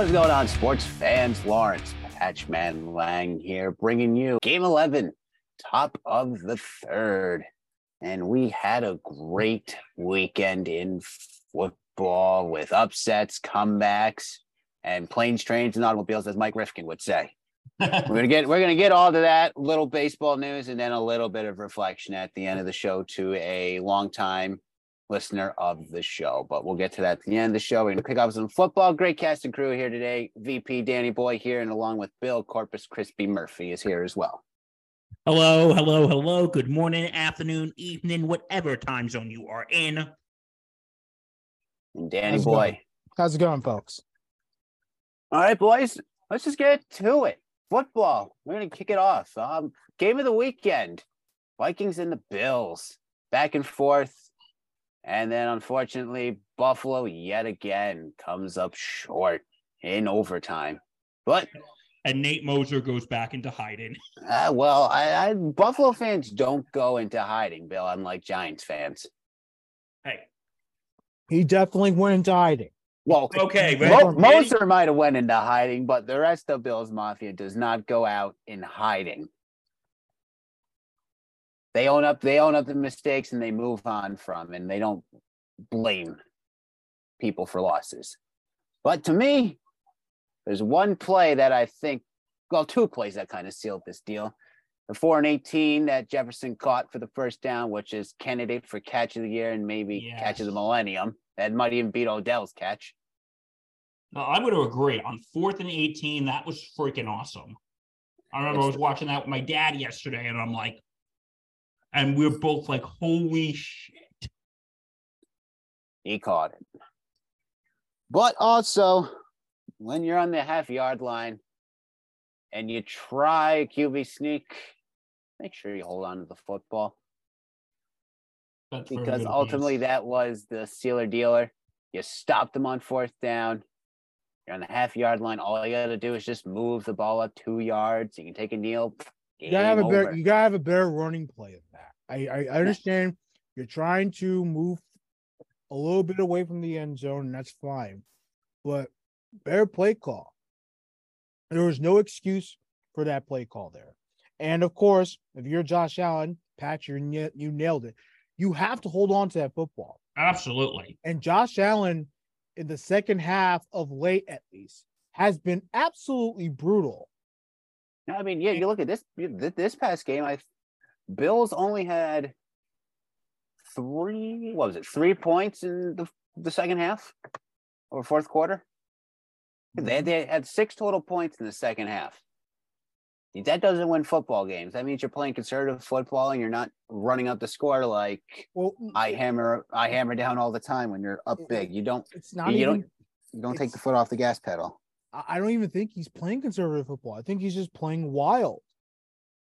What is going on, sports fans? Lawrence Patchman Lang here, bringing you Game 11, top of the third. And we had a great weekend in football with upsets, comebacks, and planes, trains, and automobiles, as Mike Rifkin would say. we're gonna get we're gonna get all to that little baseball news and then a little bit of reflection at the end of the show to a long time listener of the show. But we'll get to that at the end of the show. We're going to pick up some football. Great cast and crew here today. VP Danny Boy here, and along with Bill Corpus Crispy Murphy is here as well. Hello, hello, hello. Good morning, afternoon, evening, whatever time zone you are in. And Danny How's Boy. going? How's it going, folks? All right, boys, let's just get to it. Football. We're going to kick it off. Um, game of the weekend Vikings and the Bills. Back and forth. And then unfortunately, Buffalo yet again comes up short in overtime. But And Nate Moser goes back into hiding. uh, well, I, I Buffalo fans don't go into hiding, Bill, unlike Giants fans. Hey, He definitely went into hiding. Well, okay. Mo- Moser might have went into hiding, but the rest of Bill's Mafia does not go out in hiding. They own up. They own up the mistakes and they move on from, and they don't blame people for losses. But to me, there's one play that I think, well, two plays that kind of sealed this deal. The four and eighteen that Jefferson caught for the first down, which is candidate for catch of the year and maybe catch of the millennium. That might even beat Odell's catch. No, I'm going to agree. On fourth and 18, that was freaking awesome. I remember I was watching that with my dad yesterday, and I'm like, and we are both like, holy shit. he caught it. But also, when you're on the half yard line and you try a QB sneak, make sure you hold on to the football That's because ultimately that was the sealer dealer. You stopped them on fourth down. You're on the half yard line. All you got to do is just move the ball up two yards. You can take a kneel. You gotta have a better. over. You gotta have a better running play than that. I, I I understand you're trying to move a little bit away from the end zone, and that's fine. But better play call. There was no excuse for that play call there. And of course, if you're Josh Allen, Pat, you you nailed it. You have to hold on to that football. Absolutely. And Josh Allen, in the second half of late at least, has been absolutely brutal. I mean, yeah, you look at this this past game. I Bills only had three. What was it? Three points in the the second half or fourth quarter. They mm-hmm. they had six total points in the second half. That doesn't win football games. That means you're playing conservative football and you're not running up the score like Well, I hammer I hammer down all the time when you're up big. You don't it's not you even don't you don't take the foot off the gas pedal. I don't even think he's playing conservative football. I think he's just playing wild.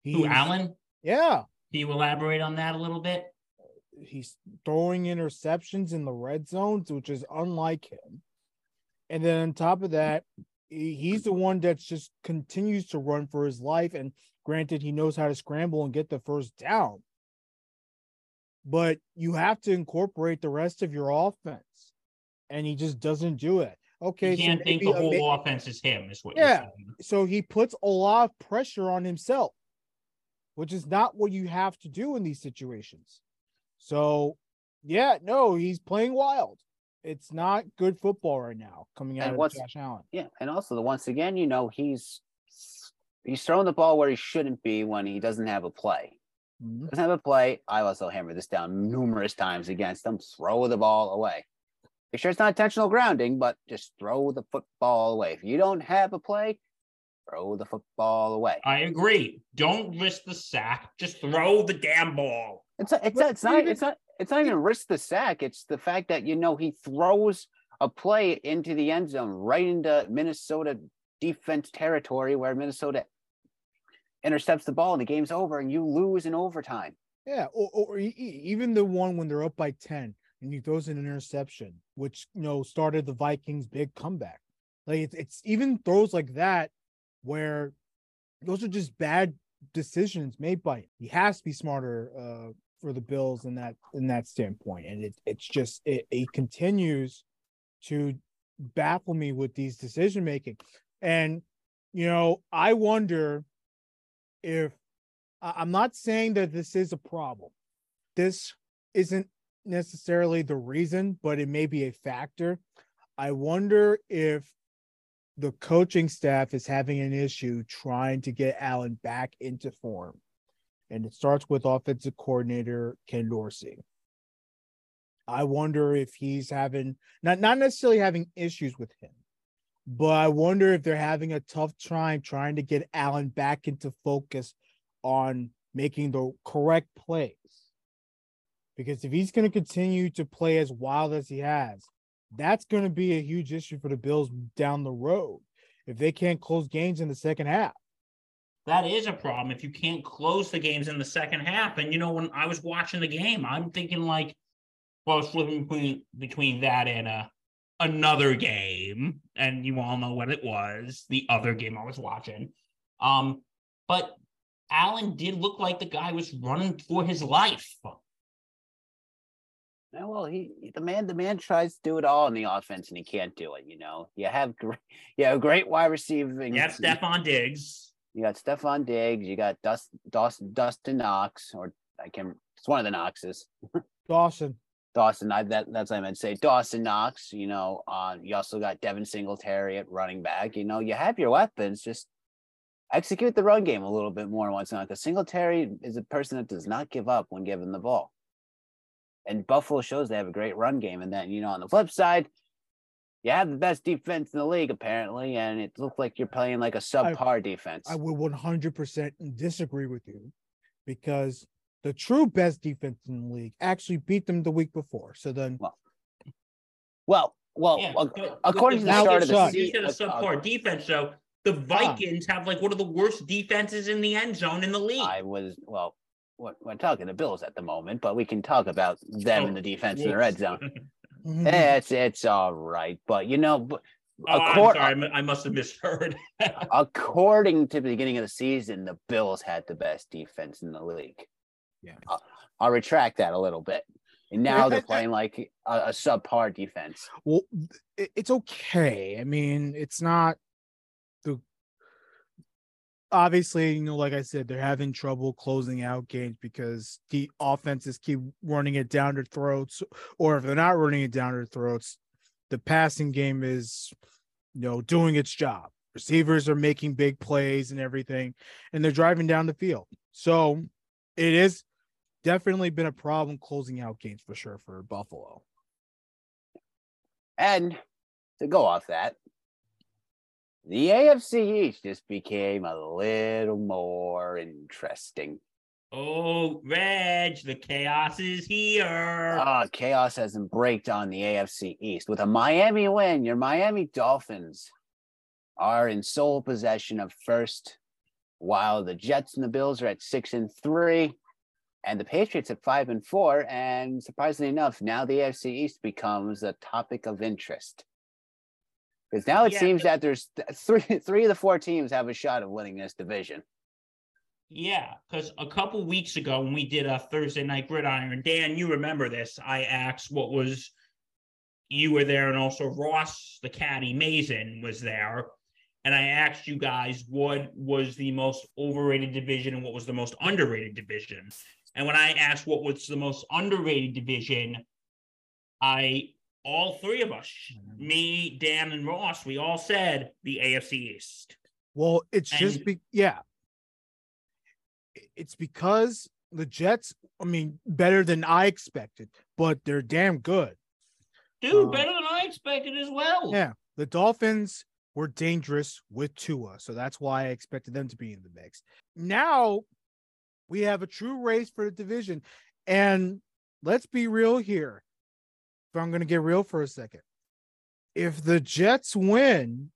Who, Allen? Yeah. Can you elaborate on that a little bit? He's throwing interceptions in the red zones, which is unlike him. And then on top of that, he's the one that just continues to run for his life. And granted, he knows how to scramble and get the first down. But you have to incorporate the rest of your offense. And he just doesn't do it. Okay. you so can't think the whole may- offense is him, is what Yeah. you're so he puts a lot of pressure on himself, which is not what you have to do in these situations. So, yeah, no, he's playing wild. It's not good football right now coming And out of what's- Josh Allen. Yeah, and also the once again, you know, he's he's throwing the ball where he shouldn't be when he doesn't have a play. Mhm. Doesn't have a play. I also hammered this down numerous times against them. Throw the ball away. Make sure it's not intentional grounding, but just throw the football away. If you don't have a play, throw the football away. I agree. Don't risk the sack. Just throw the damn ball. It's it's But it's not even- it's not it's not even risk the sack. It's the fact that you know he throws a play into the end zone right into Minnesota defense territory where Minnesota intercepts the ball and the game's over and you lose in overtime. Yeah, or, or even the one when they're up by 10 and he throws an interception, which you know started the Vikings' big comeback. Like it's, it's even throws like that where those are just bad decisions made by him. He has to be smarter uh, for the Bills in that in that standpoint, and it, it's just it, it continues to baffle me with these decision making, and you know I wonder if I'm not saying that this is a problem. This isn't necessarily the reason, but it may be a factor. I wonder if the coaching staff is having an issue trying to get Allen back into form. And it starts with offensive coordinator Ken Dorsey. I wonder if he's having not not necessarily having issues with him, but I wonder if they're having a tough time trying to get Allen back into focus on making the correct plays. Because if he's going to continue to play as wild as he has, that's going to be a huge issue for the Bills down the road if they can't close games in the second half. That is a problem if you can't close the games in the second half. And you know, when I was watching the game, I'm thinking like, well, I was flipping between between that and uh, another game, and you all know what it was, the other game I was watching. Um, but Allen did look like the guy was running for his life. Yeah, well, he the man the man tries to do it all in the offense and he can't do it. You know, you have great you have great wide receiving. Yeah, Stefon Diggs. You got Stefon Diggs. You got Dust, Dawson, Dustin Knox, or I can. It's one of the Knoxes. Dawson, Dawson. I, that that's what I meant to say. Dawson Knox. You know, uh, you also got Devin Singletary at running back. You know, you have your weapons. Just execute the run game a little bit more once in a while. Because Singletary is a person that does not give up when given the ball. And Buffalo shows they have a great run game. And then, you know, on the flip side, you have the best defense in the league, apparently, and it looked like you're playing like a subpar defense. I would 100% disagree with you because the true best defense in the league actually beat them the week before. So then, well, well, Yeah, ac- but according to the Now start of the shot. You said season, a uh, uh, subpar defense, so the Vikings have like one of the worst defenses in the end zone in the league. I was well. We're, we're talking the Bills at the moment, but we can talk about them Oh, in the defense in the red zone. Mhm. Eh, it's it's all right, but you know, but Oh, I'm sorry, I must have misheard. according to the beginning of the season, the Bills had the best defense in the league. Yeah. I'll, I'll retract that a little bit. And now they're I- I- playing like a, a subpar defense. well, it's okay. I mean, it's not the obviously, you know, like I said, they're having trouble closing out games because the offenses keep running it down their throats, or if they're not running it down their throats, the passing game is, you know, doing its job. Receivers are making big plays and everything, and they're driving down the field. So it is definitely been a problem closing out games for sure for Buffalo. And to go off that, the AFC East just became a little more interesting. oh, Reg, the chaos is here. Ah, chaos hasn't braked on the AFC East. With a Miami win, your Miami Dolphins are in sole possession of first, while the Jets and the Bills are at six and three, and the Patriots at five and four. And surprisingly enough, now the AFC East becomes a topic of interest. Because now it Yeah, seems that there's th- three three of the four teams have a shot of winning this division. Yeah, because a couple weeks ago when we did a Thursday night gridiron, Dan, you remember this? I asked what was you were there, and also Ross, the caddy Mason, was there, and I asked you guys what was the most overrated division and what was the most underrated division. And when I asked what was the most underrated division, I all three of us, me, Dan, and Ross, we all said the AFC East. Well, it's just be yeah. It's because the Jets, I mean, better than I expected, but they're damn good. Dude, Um, better than I expected as well. Yeah. The Dolphins were dangerous with Tua, so that's why I expected them to be in the mix. Now we have a true race for the division. And let's be real here. If I'm going to get real for a second, if the Jets win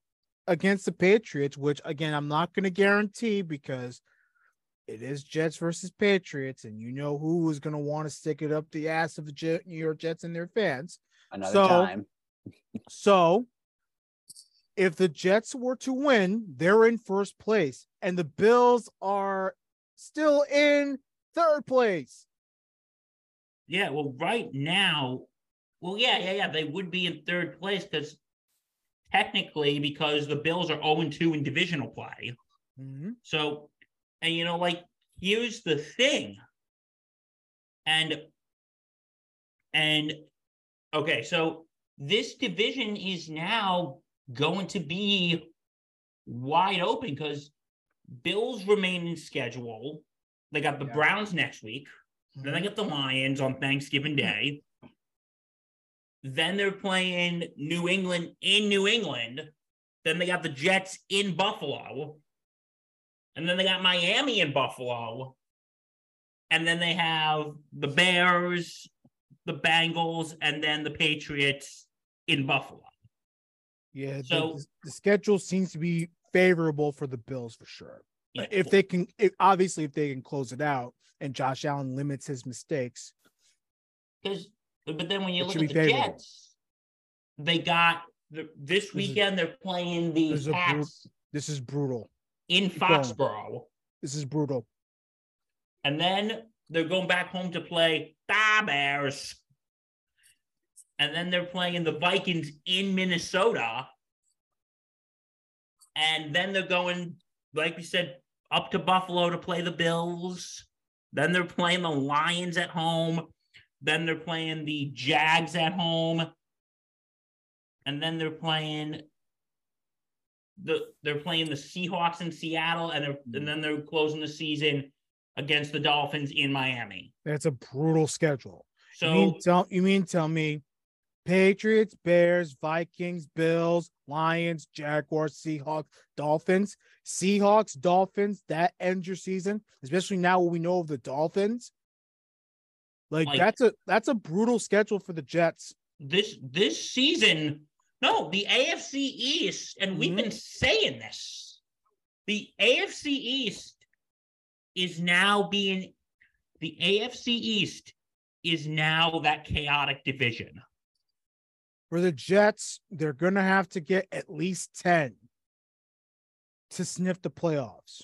against the Patriots, which again, I'm not going to guarantee because it is Jets versus Patriots, and you know who is going to want to stick it up the ass of the Jet, New York Jets and their fans. Another So- time. So, if the Jets were to win, they're in first place, and the Bills are still in third place. Yeah, well, right now, well, yeah, yeah, yeah, they would be in third place because technically, because the Bills are 0 2 in divisional play. Mm-hmm. So, and you know, like, here's the thing. And, and, okay, so this division is now going to be wide open because Bills remain in schedule. They got the Yeah. Browns next week. Then they mm-hmm. get the Lions on Thanksgiving mm-hmm. Day. Then they're playing New England in New England. Then they got the Jets in Buffalo. And then they got Miami in Buffalo. And then they have the Bears, the Bengals, and then the Patriots in Buffalo. Yeah, So- the, the schedule seems to be favorable for the Bills for sure. Yeah. If they can, if, obviously, if they can close it out and Josh Allen limits his mistakes, Because, but then when you It look at the favorable. Jets, they got the, this is- weekend they're playing the this is bru- this is brutal. in. Foxborough. This is brutal. And then they're going back home to play the Bears. And then they're playing the Vikings in Minnesota. And then they're going, like we said, up to Buffalo to play the Bills. Then they're playing the Lions at home. Then they're playing the Jags at home. And then they're playing the they're playing the Seahawks in Seattle, and they're and then they're closing the season against the Dolphins in Miami. That's a brutal schedule. So you mean tell you mean tell me Patriots, Bears, Vikings, Bills, Lions, Jaguars, Seahawks, Dolphins, Seahawks, Dolphins, that ends your season, especially now what we know of the Dolphins. Like, Like- that's a that's a brutal schedule for the Jets. this this season, no, the AFC East, and we've Mhm. been saying this. The AFC East is now being the AFC East is now that chaotic division. For the Jets, they're gonna have to get at least 10 to sniff the playoffs.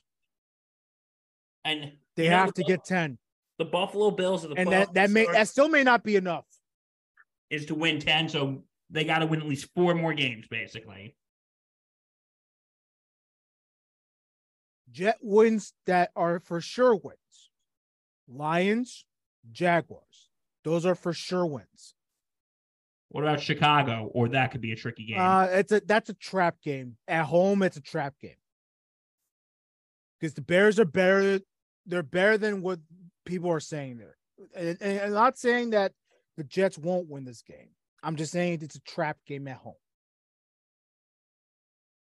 And They have to get 10. The Buffalo Bills are the And that, that may that still may not be enough. is to win 10, so they got to win at least four more games, basically. Jet wins that are for sure wins. Lions, Jaguars. Those are for sure wins. What about Chicago? Or that could be a tricky game. Uh it's a that's a trap game. At home, it's a trap game. Because the Bears are better, they're better than what people are saying there. And, and I'm not saying that the Jets won't win this game. I'm just saying it's a trap game at home.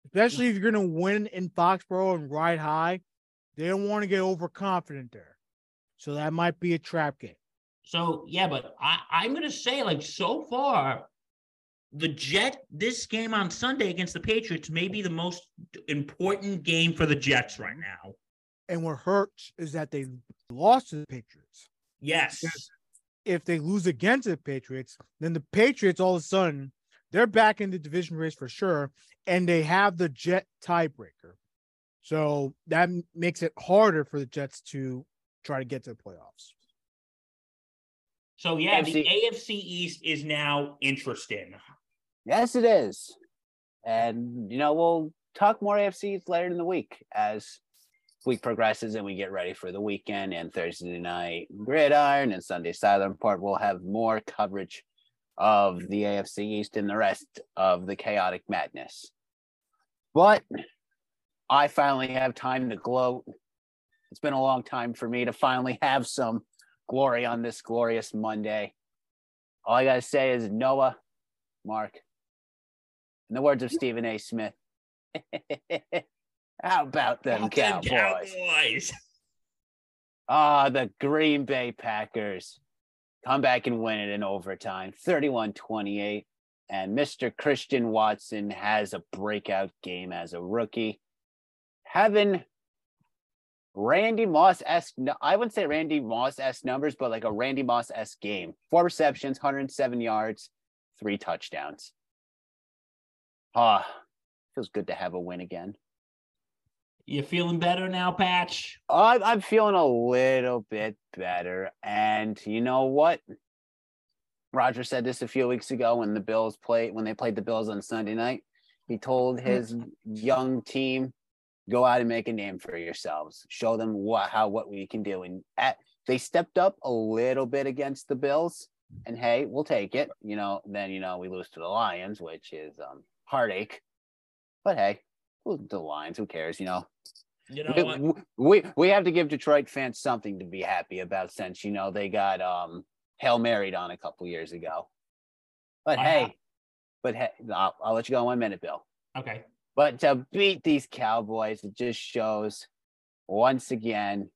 Especially if you're gonna win in Foxborough and ride high, they don't want to get overconfident there. So that might be a trap game. So yeah, but I, I'm gonna say like so far, the Jet this game on Sunday against the Patriots may be the most important game for the Jets right mm-hmm. now. And what hurts is that they lost to the Patriots. Yes. Yes. If they lose against the Patriots, then the Patriots all of a sudden they're back in the division race for sure, and they have the Jet tiebreaker. So that makes it harder for the Jets to try to get to the playoffs. So yeah, the AFC AFC East is now interesting. Yes, it is. And, you know, we'll talk more AFCs later in the week as week progresses and we get ready for the weekend and Thursday night gridiron and Sunday Southern part. We'll have more coverage of the AFC East and the rest of the chaotic madness. But I finally have time to gloat. It's been a long time for me to finally have some glory on this glorious Monday. All I got to say is Noah, Mark, in the words of Stephen A. Smith, how about them Them Cowboys? Cowboys. Ah, the Green Bay Packers. come back and win it in overtime, 31 28. And Mr. Christian Watson has a breakout game as a rookie, having Randy Moss esque. I wouldn't say Randy Moss esque numbers, but like a Randy Moss esque game. Four receptions, 107 yards, three touchdowns. Ah, feels good to have a win again. You feeling better now, Patch? I'm, I'm feeling a little bit better. And you know what? Roger said this a few weeks ago when the Bills played when they played the Bills on Sunday night. He told his young team, "Go out and make a name for yourselves. Show them what how what we can do." And at, they stepped up a little bit against the Bills, and hey, we'll take it. You know, then you know we lose to the Lions, which is um, heartache. But hey, the Lions, who cares? You know, You know we, we we have to give Detroit fans something to be happy about since you know they got um Hail Married on a couple years ago. But I hey, have- but hey, I'll, I'll let you go in one minute, Bill. Okay. But to beat these Cowboys, it just shows once again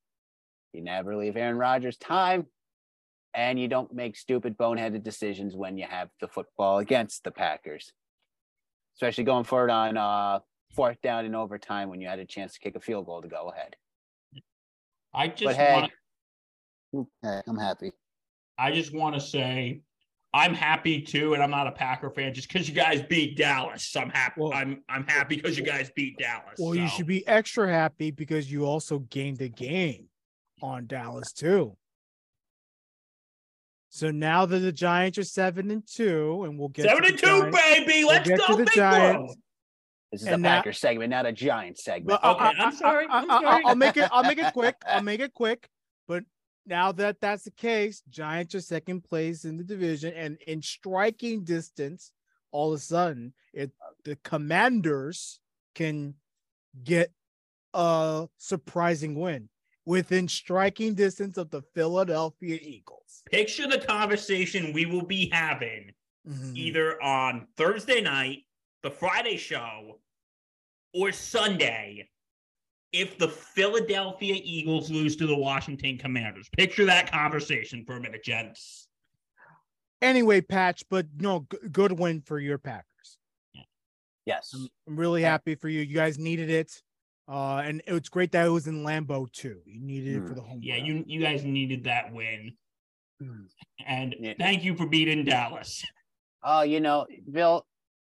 you never leave Aaron Rodgers time, and you don't make stupid boneheaded decisions when you have the football against the Packers, especially going forward on uh, fourth down in overtime when you had a chance to kick a field goal to go ahead. I just but hey, want hey, I'm happy. I just want to say I'm happy too, and I'm not a Packer fan just because you guys beat Dallas. I'm happy. Well- I'm I'm happy because you guys beat Dallas. Well, you should be extra happy because you also gained a game on Dallas too. So now that the Giants are seven and two, and we'll get to seven the and two, Giants- baby. Let's get to go, the Giants. one. This is And a now- Packers segment, not a Giants segment. Well, Okay, I'm sorry, I'm sorry. will make it. I'll make it quick. I'll make it quick. But now that that's the case, Giants are second place in the division, and in striking distance, all of a sudden, it the Commanders can get a surprising win within striking distance of the Philadelphia Eagles. Picture the conversation we will be having Mhm. either on Thursday night, the Friday show, or Sunday if the Philadelphia Eagles lose to the Washington Commanders. Picture that conversation for a minute, gents. Anyway, Patch, but no, g- good win for your Packers. yes. I'm, I'm really Yeah. happy for you. You guys needed it. Uh, and it's great that it was in Lambeau too. You needed it for Mm. the home. Yeah, ground. you you guys needed that win. Mm. And Yeah. thank you for beating Dallas. Oh, you know, Bill,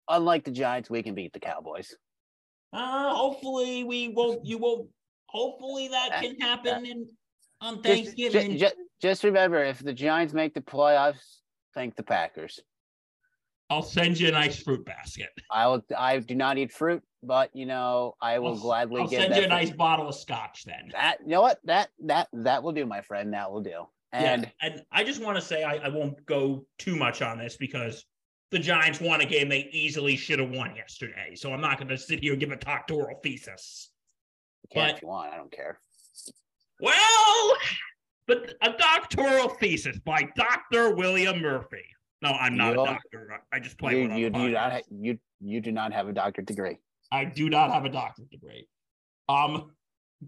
unlike the Giants, we can beat the Cowboys. Uh hopefully we won't you won't hopefully that can happen in on Just, Thanksgiving. ju- just remember, if the Giants make the playoffs, thank the Packers. I'll send you a nice fruit basket. I will. I do not eat fruit, but you know, I will I'll, gladly I'll send you a nice bottle of scotch then. That you know what that that that will do, my friend. That will do. And yeah, and I just want to say I, I won't go too much on this because the Giants won a game they easily should have won yesterday. So I'm not going to sit here and give a doctoral thesis. you can but- if you want. I don't care. Well, but a doctoral thesis by Dr. William Murphy. No, I'm not You a doctor. I just play You you do not you you do not have a doctorate degree. I do not have a doctorate degree. Um,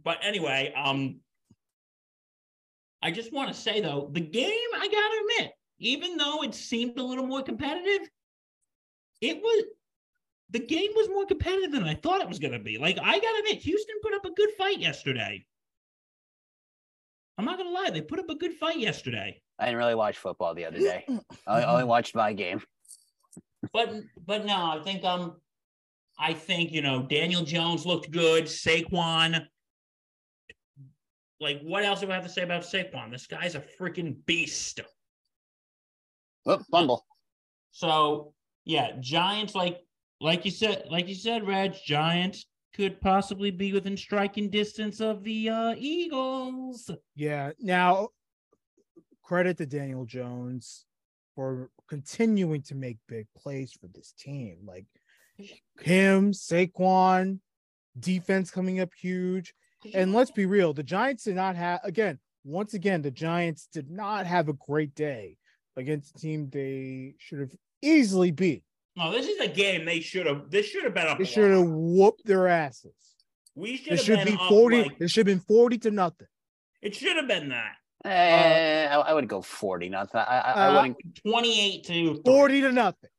but anyway, um, I just want to say though, the game I gotta admit, even though it seemed a little more competitive, it was the game was more competitive than I thought it was gonna be. Like I gotta admit, Houston put up a good fight yesterday. I'm not gonna lie, they put up a good fight yesterday. I didn't really watch football the other day. I only watched my game. But but no, I think um I think you know Daniel Jones looked good. Saquon. Like what else do I have to say about Saquon? This guy's a freaking beast. Whoop, fumble. So yeah, Giants like like you said, like you said, Reg, Giants could possibly be within striking distance of the uh Eagles. Yeah. Now, credit to Daniel Jones for continuing to make big plays for this team. Like him, Saquon, defense coming up huge. And let's be real, the Giants did not have again, once again, the Giants did not have a great day against a team they should have easily beat. No, this is a game they should have. This should have been a. They should have whooped their asses. We should It have should been be 40. like- it should have been 40 to nothing. It should have been that. Eh, I, I would go 40 nothing. I, I, I Uh, wouldn't. 28 to three. 40 to nothing.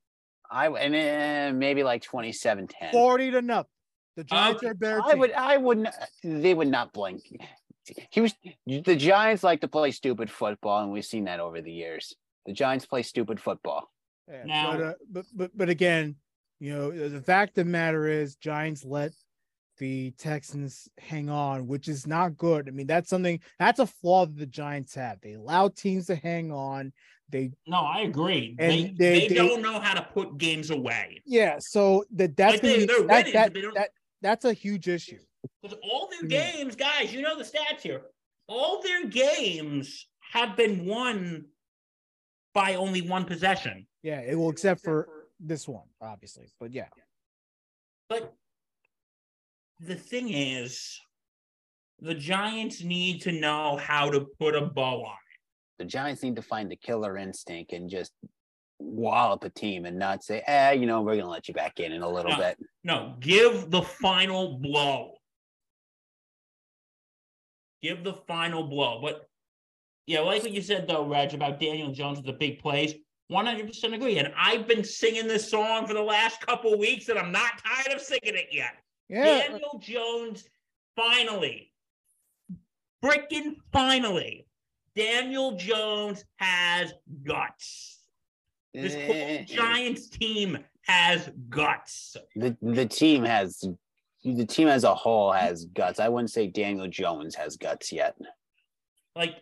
I and eh, maybe like 27 10. 40 to nothing. The Giants Um, are a better I team. would. I wouldn't. They would not blink. He was. The Giants like to play stupid football, and we've seen that over the years. The Giants play stupid football. Yeah, Now- but, uh, but but but again, you know, the fact of the matter is, Giants let the Texans hang on, which is not good. I mean, that's something that's a flaw that the Giants have. They allow teams to hang on. They No, I agree. And they, they- they, they- don't know how to put games away. yeah, so that that's Like, gonna be- that, winning, that, but they don't- that that's a huge issue. Because all their games, guys, you know the stats here. All their games have been won by only one possession. Yeah, it will except for this one, obviously. But yeah, But the thing is, the Giants need to know how to put a bow on it. The Giants need to find the killer instinct and just wallop a team and not say, "Eh, you know, we're gonna let you back in in a little No. bit." No, give the final blow. Give the final blow. But yeah, like what you said though, Reg, about Daniel Jones with the big plays. 100% agree. And I've been singing this song for the last couple weeks and I'm not tired of singing it yet. yeah, Daniel Jones finally, freaking finally, Daniel Jones has guts. This whole Eh, Giants team has guts. the the team has the team as a whole has guts. I wouldn't say Daniel Jones has guts yet. like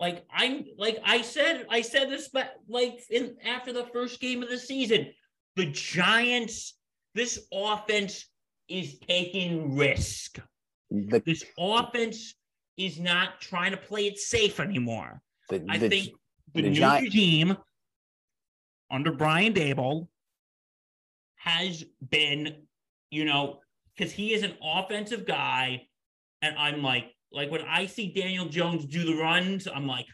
like i'm like i said i said this but like in after the first game of the season the giants this offense is taking risk. The this offense is not trying to play it safe anymore. The, i the- think the, new Gi- regime under Brian Daboll has been you know because he is an offensive guy and i'm like like when i see daniel jones do the runs i'm like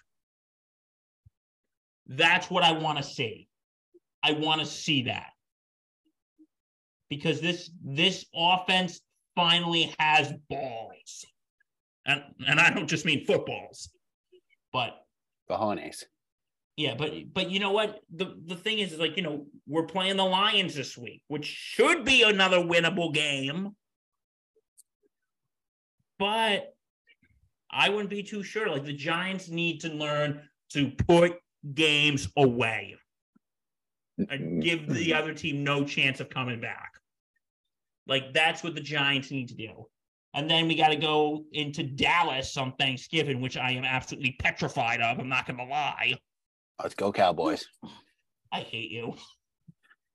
that's what i want to see i want to see that because this this offense finally has balls and and i don't just mean footballs but cojones. yeah, but but you know what? The the thing is, is like, you know, we're playing the Lions this week, which should be another winnable game. But I wouldn't be too sure. Like the Giants need to learn to put games away and give the mm-hmm. other team no chance of coming back. Like that's what the Giants need to do. And then we got to go into Dallas on Thanksgiving, which I am absolutely petrified of. I'm not going to lie. Let's go Cowboys. I hate you.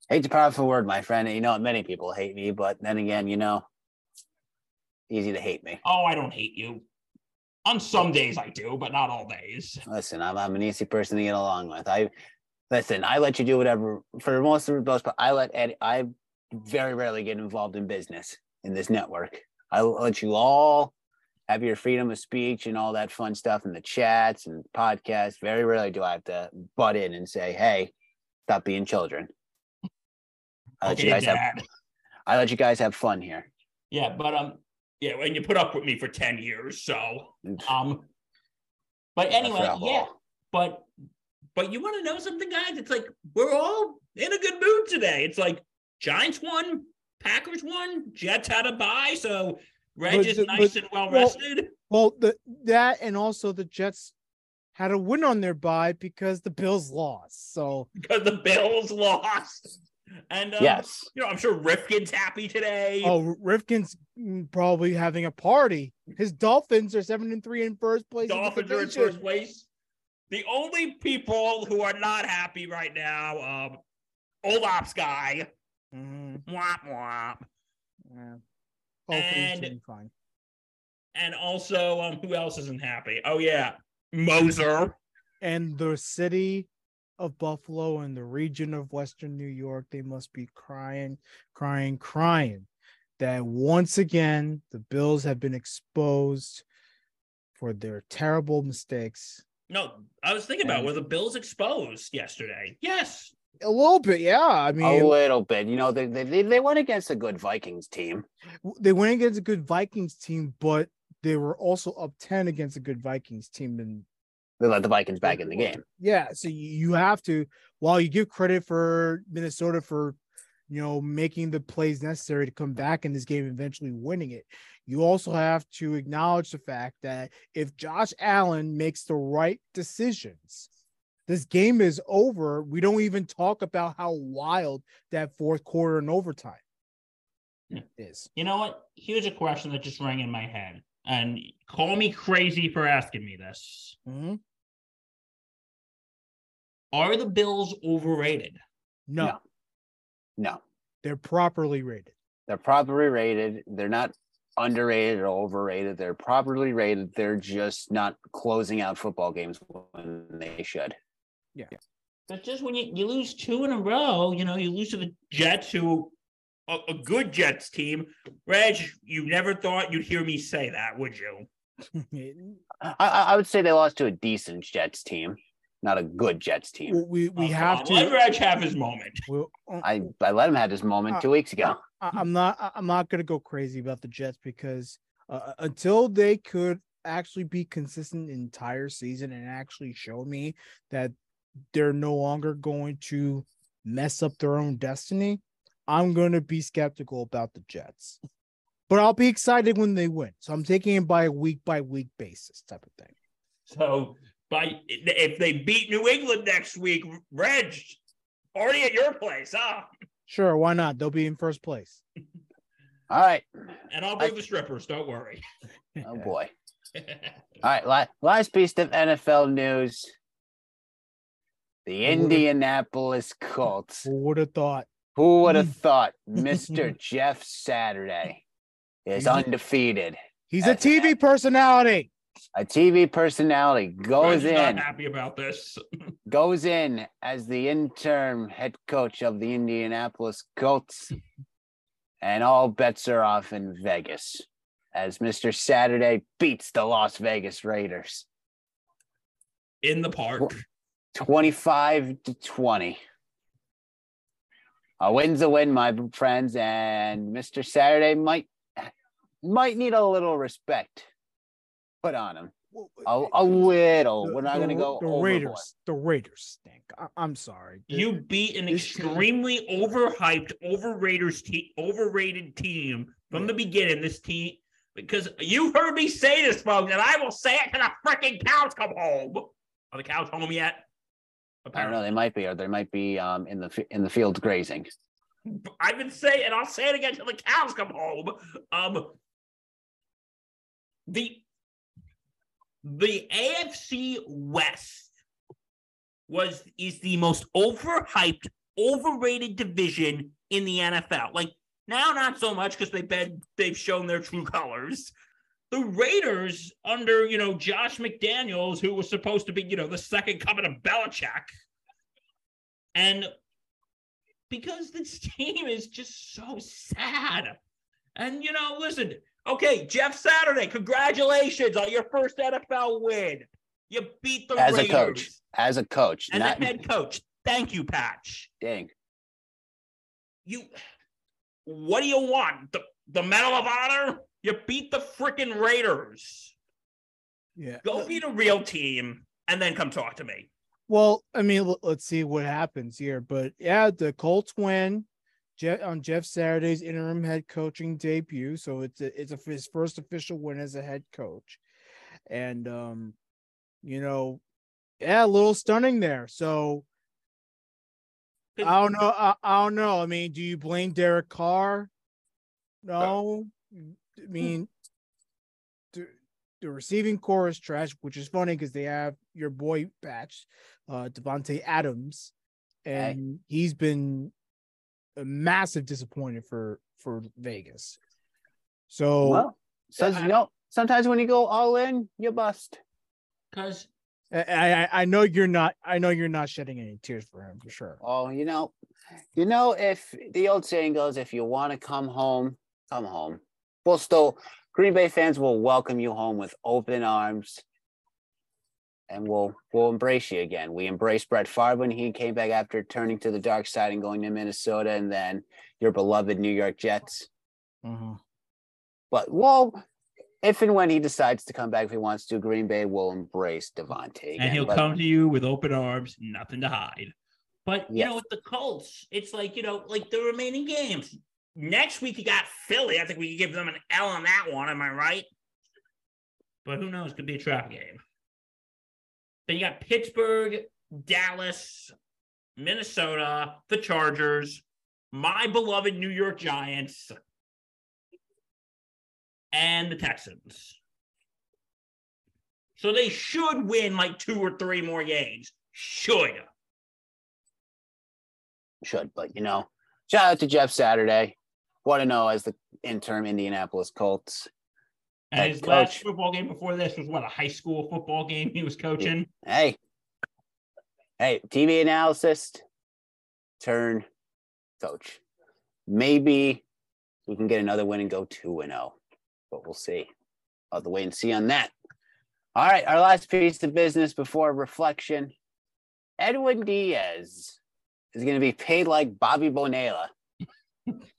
Hate's a powerful word, my friend. You know, many people hate me, but then again, you know, easy to hate me. Oh, I don't hate you. On some days I do, but not all days. Listen, I'm, I'm an easy person to get along with. I listen. I let you do whatever for most of the most. But I let Eddie. I very rarely get involved in business in this network. I let you all have your freedom of speech and all that fun stuff in the chats and podcasts. Very rarely do I have to butt in and say, "Hey, stop being children." I let you Okay, guys have. I let you guys have fun here. Yeah, but um, yeah, and you put up with me for ten years, so um, but anyway, yeah, but but you want to know something, guys? It's like we're all in a good mood today. It's like Giants won, Packers won, Jets had a bye, so Reg But is the- nice but- and well well- rested. well, the that and also the Jets had a win on their bye because the Bills lost. So because the Bills lost. And um, Yes. you know, I'm sure Rifkin's happy today. oh, Rifkin's mm, probably having a party. His Dolphins are seven and three in first place. in the Dolphins are in first place. The only people who are not happy right now, um, old ops guy, Mhm, womp womp, yeah. Hopefully he's And- fine. and also um, who else isn't happy? Oh yeah, Moser. And the city of Buffalo and the region of Western New York, they must be crying, crying, crying that once again the Bills have been exposed for their terrible mistakes. No, I was thinking about were the Bills exposed yesterday? Yes. A little bit, yeah. I A mean, a little bit. You know, they, they they went against a good Vikings team. they went against a good Vikings team, but they were also up 10 against a good Vikings team and They let the Vikings back in the game. yeah, so you you have to while you give credit for Minnesota for you know making the plays necessary to come back in this game, eventually winning it. You also have to acknowledge the fact that if Josh Allen makes the right decisions, this game is over. We don't even talk about how wild that fourth quarter and overtime Yeah. is. You know what? Here's a question that just rang in my head. And call me crazy for asking me this. Mhm. Are the Bills overrated? No, No. No, they're properly rated. they're properly rated. They're not underrated or overrated. They're properly rated. They're just not closing out football games when they should. Yeah. But just when you, you lose two in a row, you know, you lose to the Jets, who a, a good Jets team. Reg, you never thought you'd hear me say that, would you? I, I I would say they lost to a decent Jets team, not a good Jets team. Well, we we Oh, have come to. Let Reg have his moment. well, uh, I, I let him have this moment Uh, two weeks ago. I, I'm not. I- I'm not gonna go crazy about the Jets because uh, until they could actually be consistent the entire season and actually show me that they're no longer going to mess up their own destiny, I'm going to be skeptical about the Jets. But I'll be excited when they win. So I'm taking it by a week by week basis type of thing. So, by if they beat New England next week, Reg, already at your place, huh? Sure, why not? They'll be in first place. All right. And I'll bring the strippers. Don't worry. Oh boy. All right. La- last piece of NFL news. The Indianapolis Colts. Who would have thought? Who would have hmm. thought Mr. Jeff Saturday is He's a- undefeated? He's a That's- TV personality. A TV personality goes in. not happy about this. goes in as the interim head coach of the Indianapolis Colts, and all bets are off in Vegas as Mr. Saturday beats the Las Vegas Raiders In the park. 25 to 20. A win's a win, my friends, and Mr. Saturday might might need a little respect put on him. A, a little. The- We're not going to go The overboard. Raiders. The Raiders stink. I, I'm sorry. The- You beat an this team- extremely overhyped, overrated team, overrated team from the beginning. This team, because you heard me say this, folks, and I will say it till the freaking cows come home. Are the cows home yet? I don't know. They might be, or they might be um, in the in the field grazing. I've been saying, and I'll say it again till the cows come home. Um, the the AFC West was is the most overhyped, overrated division in the NFL. Like now, not so much because they've been they've shown their true colors. The Raiders, under you know Josh McDaniels, who was supposed to be you know the second coming of Belichick, and because this team is just so sad. And you know, listen, okay, Jeff Saturday, congratulations on your first NFL win. You beat the As a coach, as a coach, as not a head coach. Thank you, Patch. dang. You, what do you want? The the Medal of Honor? You beat the freaking Raiders. yeah. Go beat a real team, and then come talk to me. Well, I mean, let's see what happens here. But yeah, the Colts win Je- on Jeff Saturday's interim head coaching debut. So it's a, it's a, his first official win as a head coach, and um, you know, yeah, a little stunning there. So I don't know. I, I don't know. I mean, do you blame Derek Carr? No. I mean, the, the receiving core is trash, which is funny because they have your boy Patch, uh, Davante Adams, and he's been a massive disappointment for for Vegas. So Well, so I- you know, sometimes when you go all in, you bust. Because I, I I know you're not I know you're not shedding any tears for him for sure. Oh, you know, you know, if the old saying goes, if you want to come home, come home. We'll still, Green Bay fans will welcome you home with open arms, and we'll we'll embrace you again. We embraced Brett Favre when he came back after turning to the dark side and going to Minnesota, and then your beloved New York Jets. Uh-huh. But well, if and when he decides to come back, if he wants to, Green Bay will embrace Davante. and he'll but- come to you with open arms, nothing to hide. But you Yes. know, with the Colts, it's like you know, like the remaining games. Next week you got Philly. I think we could give them an L on that one. Am I right? But who knows? Could be a trap game. Then you got Pittsburgh, Dallas, Minnesota, the Chargers, my beloved New York Giants, and the Texans. So they should win like two or three more games. Should. should, but you know, shout out to Jeff Saturday. Want to know as the interim Indianapolis Colts. And his last football game before this was what a high school football game he was coaching. Hey, hey, TV analysis, turn coach. Maybe we can get another win and go two and zero, but we'll see. I'll have to wait and see on that. All right, our last piece of business before reflection. Edwin Diaz is going to be paid like Bobby Bonilla.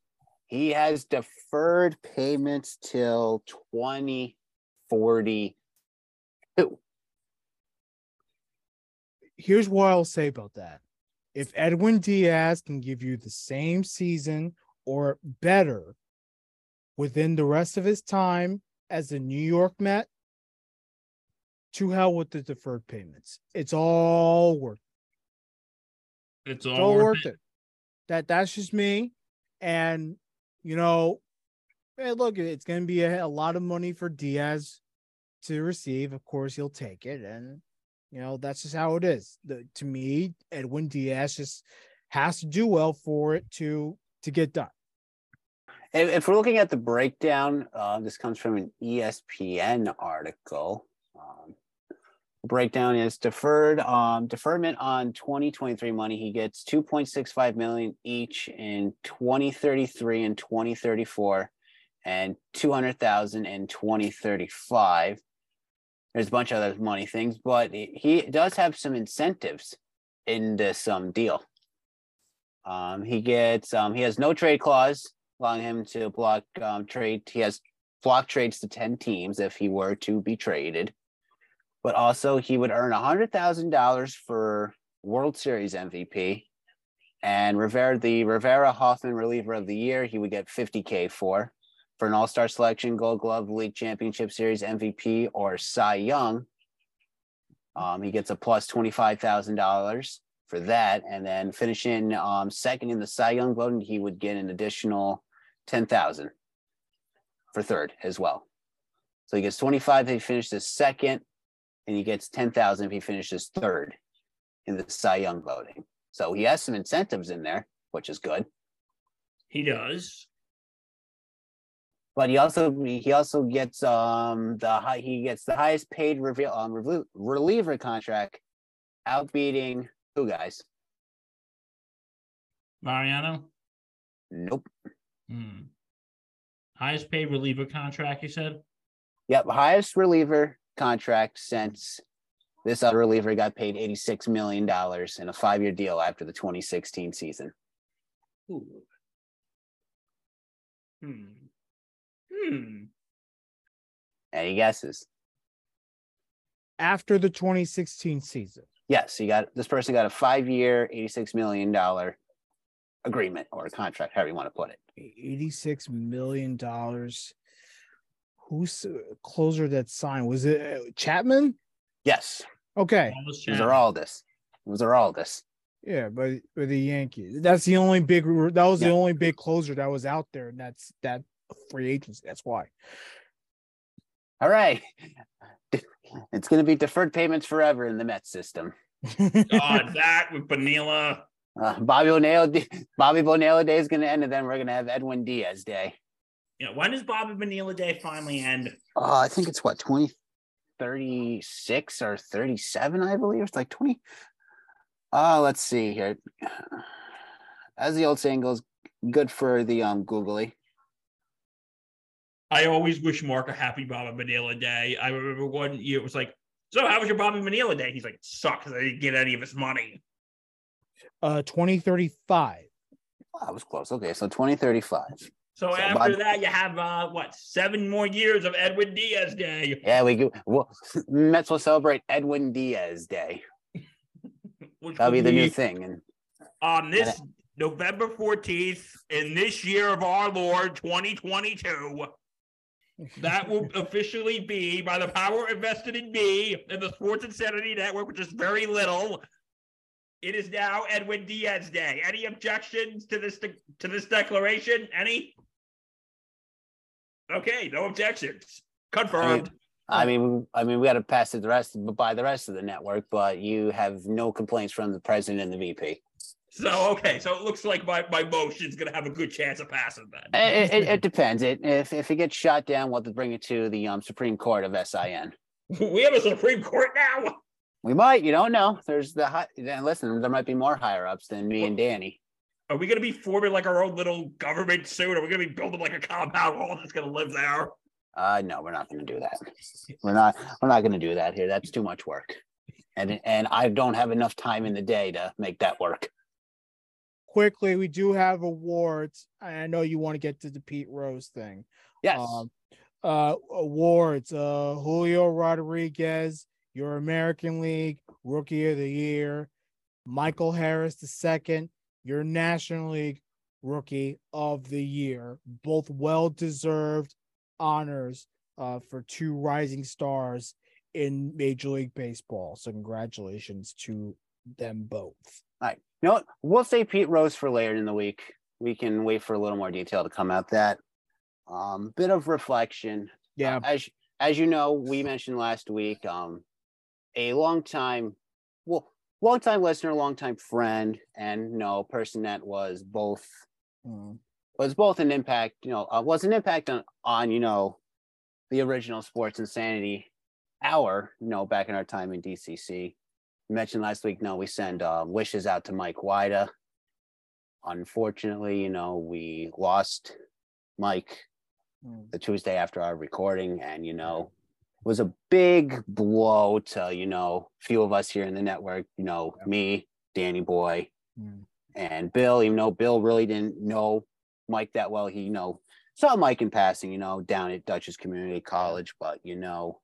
he has deferred payments till 2042. Here's what I'll say about that. If Edwin Diaz can give you the same season or better within the rest of his time as a New York Met, to hell with the deferred payments. It's all worth It's It's all, all worth worth it. That that's just me. And you know, hey, look, it's gonna be a, a lot of money for Diaz to receive. Of course, he'll take it, and you know that's just how it is. The, to me, Edwin Diaz just has to do well for it to to get done. If, if we're looking at the breakdown, uh, this comes from an ESPN article. Breakdown is deferred um, deferment on 2023 money. He gets 2.65 million each in 2033 and 2034, and 200,000 in 2035. There's a bunch of other money things, but he- he does have some incentives in this um, deal. Um, he gets um, he has no trade clause allowing him to block um, trade. He has block trades to 10 teams if he were to be traded. But also, he would earn $100,000 for World Series MVP. And Rivera, the Rivera Hoffman reliever of the year, he would get 50K for. For an all star selection, Gold Glove, League Championship Series MVP, or Cy Young, um, he gets a plus $25,000 for that. And then finishing um, second in the Cy Young voting, he would get an additional 10,000 for third as well. So he gets 25 if he finishes second, and he gets 10,000 if he finishes third in the Cy Young voting. So he has some incentives in there, which is good. He does. But he also he also gets um the high he gets the highest paid reveal um reliever contract, outbeating who guys? Mariano. Nope. Hmm. Highest paid reliever contract, you said? Yep, highest reliever contract since this other reliever got paid $86 million in a five year deal after the 2016 season. Ooh. Hmm. Hmm. Any guesses? After the 2016 season, Yes, you got this person got a five year, $86 million agreement or a contract, however you want to put it. 86 million dollars. Who's closer that signed? Was it uh, Chapman? Yes, Okay. Wallace it was Chapman. Aroldis. It was Aroldis. Yeah, but with the Yankees, that's the only big. That was the only big closer that was out there, and that's that free agency. That's why. All right. It's going to be deferred payments forever in the Mets system. God, that with Vanilla. Uh, Bobby Bonilla, Bobby Bonilla Day is going to end, and then we're going to have Edwin Diaz Day. You know, when does Bobby Vanilla Day finally end? Uh, I think it's what 2036 or 37, I believe. It's like 20. Uh, let's see here. As the old saying goes, good for the um googly. I always wish Mark a happy Bobby Vanilla Day. I remember one year it was like, so how was your Bobby Vanilla Day? He's like, sucks. I didn't get any of his money. uh, 2035. Oh, I was close. Okay, so 2035. So, So after by- that, you have uh, what seven more years of Edwin Diaz Day, Yeah, we go. Well, Mets will celebrate Edwin Diaz Day. That'll be the new thing. And on this November 14th in this year of our Lord 2022. That will officially be by the power invested in me and the Sports Insanity Network, which is very little. It is now Edwin Diaz Day. Any objections to this de- to this declaration? Any? Okay, no objections. Confirmed. I mean, I mean, we got to pass it the rest by the rest of the network, but you have no complaints from the president and the VP. So okay, so it looks like my, my motion's gonna have a good chance of passing then. It, it, it depends. It if if it gets shot down, we'll have to bring it to the um Supreme Court of SIN. We have a Supreme Court now. We might, you don't know. There's the high. then Listen, there might be more higher ups than me and Danny. Are we gonna be forming like our own little government soon? Are we gonna be building like a compound wall that's gonna live there? Uh, no, we're not going to do that. We're not. We're not going to do that here. That's too much work, and and I don't have enough time in the day to make that work. Quickly, we do have awards. I know you want to get to the Pete Rose thing. Yes. Um, uh, awards. Uh, Julio Rodriguez, your American League Rookie of the Year. Michael Harris the second, your National League Rookie of the Year. Both well deserved honors uh, for two rising stars in Major League Baseball. So congratulations to them both. All right. You know what? We'll say Pete Rose for later in the week. We can wait for a little more detail to come out that. Um, bit of reflection. Yeah. Uh, as as you know, we mentioned last week, um, a long time, well, long time listener, long time friend, and you know, person that was both Mm. was both an impact, you know, uh, was an impact on on you know, the original Sports Insanity hour, you know, back in our time in DCC. You mentioned last week, no, we send uh, wishes out to Mike Wida. Unfortunately, you know, we lost Mike Mm. the Tuesday after our recording, and you know, was a big blow to you know, few of us here in the network. You know, me, Danny Boy, Mm. and Bill. Even though Bill really didn't know Mike that well, he you know saw Mike in passing. You know, down at Dutchess Community College, but you know,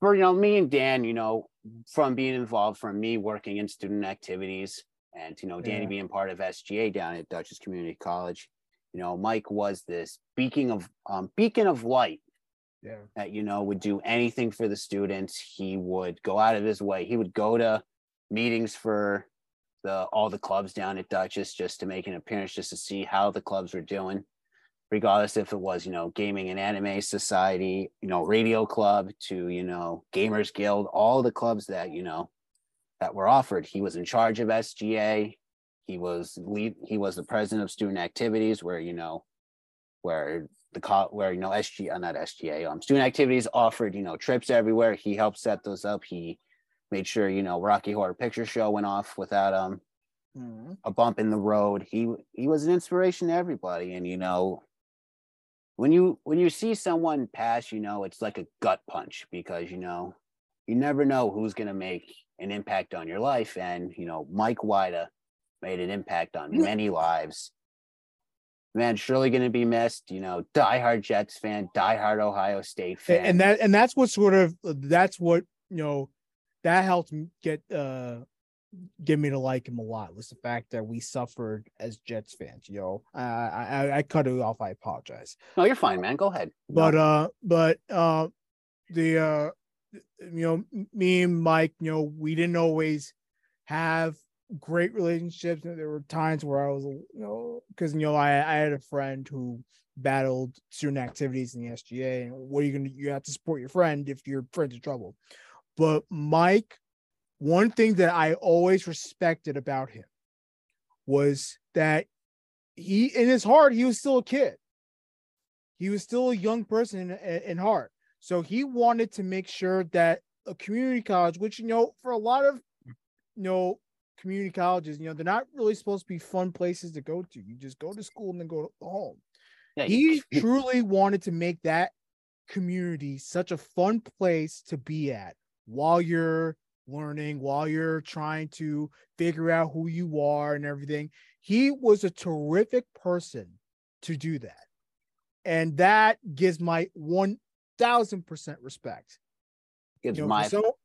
for you know me and Dan, you know, from being involved, from me working in student activities, and you know, Danny Yeah. being part of SGA down at Dutchess Community College. You know, Mike was this beacon of um, beacon of light Yeah. that you know would do anything for the students. He would go out of his way. He would go to meetings for the all the clubs down at Dutchess just to make an appearance, just to see how the clubs were doing, regardless if it was you know gaming and anime society, you know radio club to you know gamers guild, all the clubs that you know that were offered. He was in charge of SGA. He was lead. He was the president of student activities, where you know where the co- where you know SG uh, not SGA um student activities offered you know trips everywhere. He helped set those up. He made sure you know Rocky Horror Picture Show went off without um Mm. a bump in the road. He he was an inspiration to everybody, and you know when you when you see someone pass, you know it's like a gut punch because you know you never know who's gonna make an impact on your life, and you know Mike Wida made an impact on many lives. Man, surely gonna be missed. You know, diehard Jets fan, diehard Ohio State fan, and that and that's what sort of that's what you know that helped me get uh get me to like him a lot was the fact that we suffered as Jets fans. You know, I I, I cut it off. I apologize, no, you're fine, man. Go ahead. but No. uh, but uh, the uh, you know, me and Mike, you know, we didn't always have great relationships. There were times where I was, you know, because you know, I I had a friend who battled student activities in the SGA, and what are you gonna? You have to support your friend if your friend's in trouble. But Mike, one thing that I always respected about him was that he, in his heart, he was still a kid. He was still a young person in, in heart. So he wanted to make sure that a community college, which you know, for a lot of you know community colleges, you know, they're not really supposed to be fun places to go to. You just go to school and then go home. Yeah, He you- truly wanted to make that community such a fun place to be at while you're learning, while you're trying to figure out who you are and everything. He was a terrific person to do that. And that gives my 1000% respect. Gives You know, my for, so,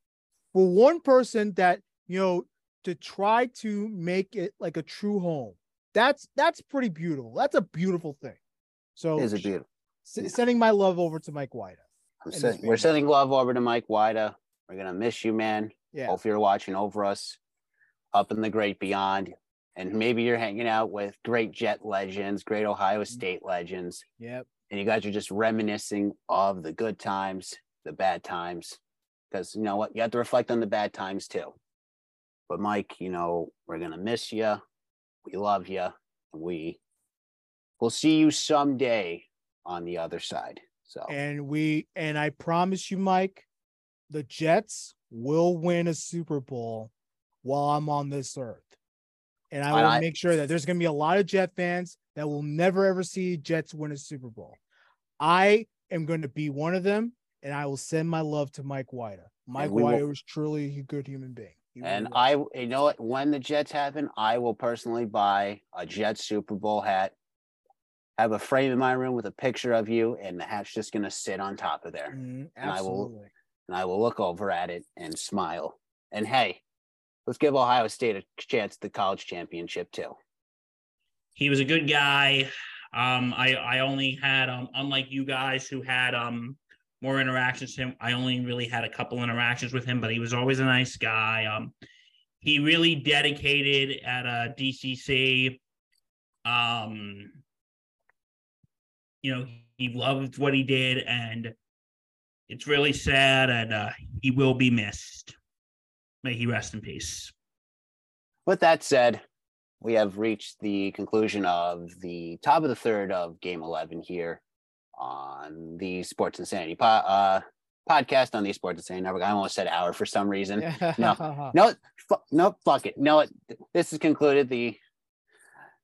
for one person that, you know, to try to make it like a true home, that's that's pretty beautiful. That's a beautiful thing. So is a beautiful. s- sending my love over to Mike sen- we're sending love over to Mike Wida. We're gonna miss you, man. Yeah. Hope you're watching over us up in the great beyond. And maybe you're hanging out with great Jet legends, great Mm-hmm. Ohio State legends, Yep. and you guys are just reminiscing of the good times, the bad times. Because you know what? You have to reflect on the bad times too. But Mike, you know, we're gonna miss you. We love you. We will see you someday on the other side. So And we and I promise you, Mike, the Jets will win a Super Bowl while I'm on this earth. And I will I- make sure that there's gonna be a lot of Jet fans that will never ever see Jets win a Super Bowl. I am going to be one of them, and I will send my love to Mike White. Mike White was truly a good human being. He really And. I, you know what? When the Jets happen, I will personally buy a Jets Super Bowl hat. Have a frame in my room with a picture of you, and the hat's just gonna sit on top of there, Mhm, and I will- absolutely. and I will look over at it and smile. And hey, let's give Ohio State a chance at the college championship too. he was a good guy. Um, I I only had um, unlike you guys who had um more interactions with him. I only really had a couple interactions with him, but he was always a nice guy. Um, he really dedicated at a DCC. Um, you know, he loved what he did, and it's really sad, and uh, he will be missed. May he rest in peace. With that said, we have reached the conclusion of the top of the third of Game Eleven here on the Sports Insanity po- uh, podcast on the Sports Insanity Network. I almost said hour for some reason. No, no, fu- no, fuck it. No, it- this has concluded the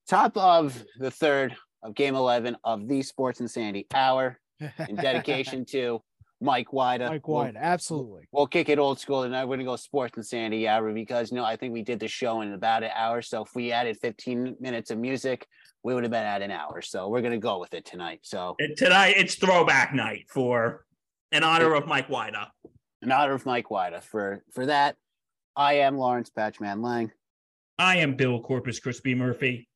top of the third of Game Eleven of the Sports Insanity Hour in dedication to Mike Wida. Mike We'll- White, absolutely. We'll kick it old school, and I'm going to go Sports Insanity Hour because you know I think we did the show in about an hour. So if we added 15 minutes of music, we would have been at an hour. So we're going to go with it tonight. So And Tonight it's throwback night for in honor of Mike Wida. in honor of Mike Wida, for for that, I am Lawrence Patchman Lang. I am Bill Corpus Crispy Murphy.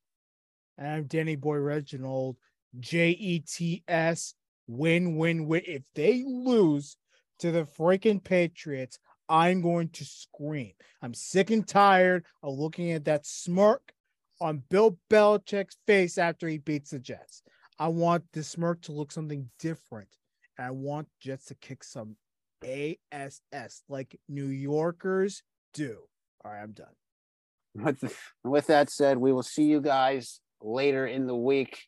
And I'm Danny Boy Reginald. J E T S win win win. If they lose to the freaking Patriots, I'm going to scream. I'm sick and tired of looking at that smirk on Bill Belichick's face after he beats the Jets. I want the smirk to look something different. And I want Jets to kick some ASS like New Yorkers do. All right, I'm done. With, with that said, we will see you guys later in the week.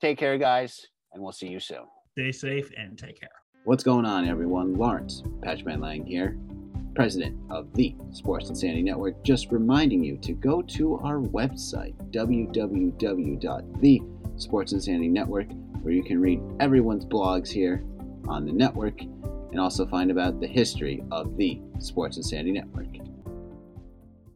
Take care, guys, and we'll see you soon. Stay safe and take care. What's going on, everyone? Lawrence Patchman Lang here, president of the Sports Insanity Network. Just reminding you to go to our website, www.thesportsinsanity Insanity Network, where you can read everyone's blogs here on the network and also find about the history of the Sports Insanity Network.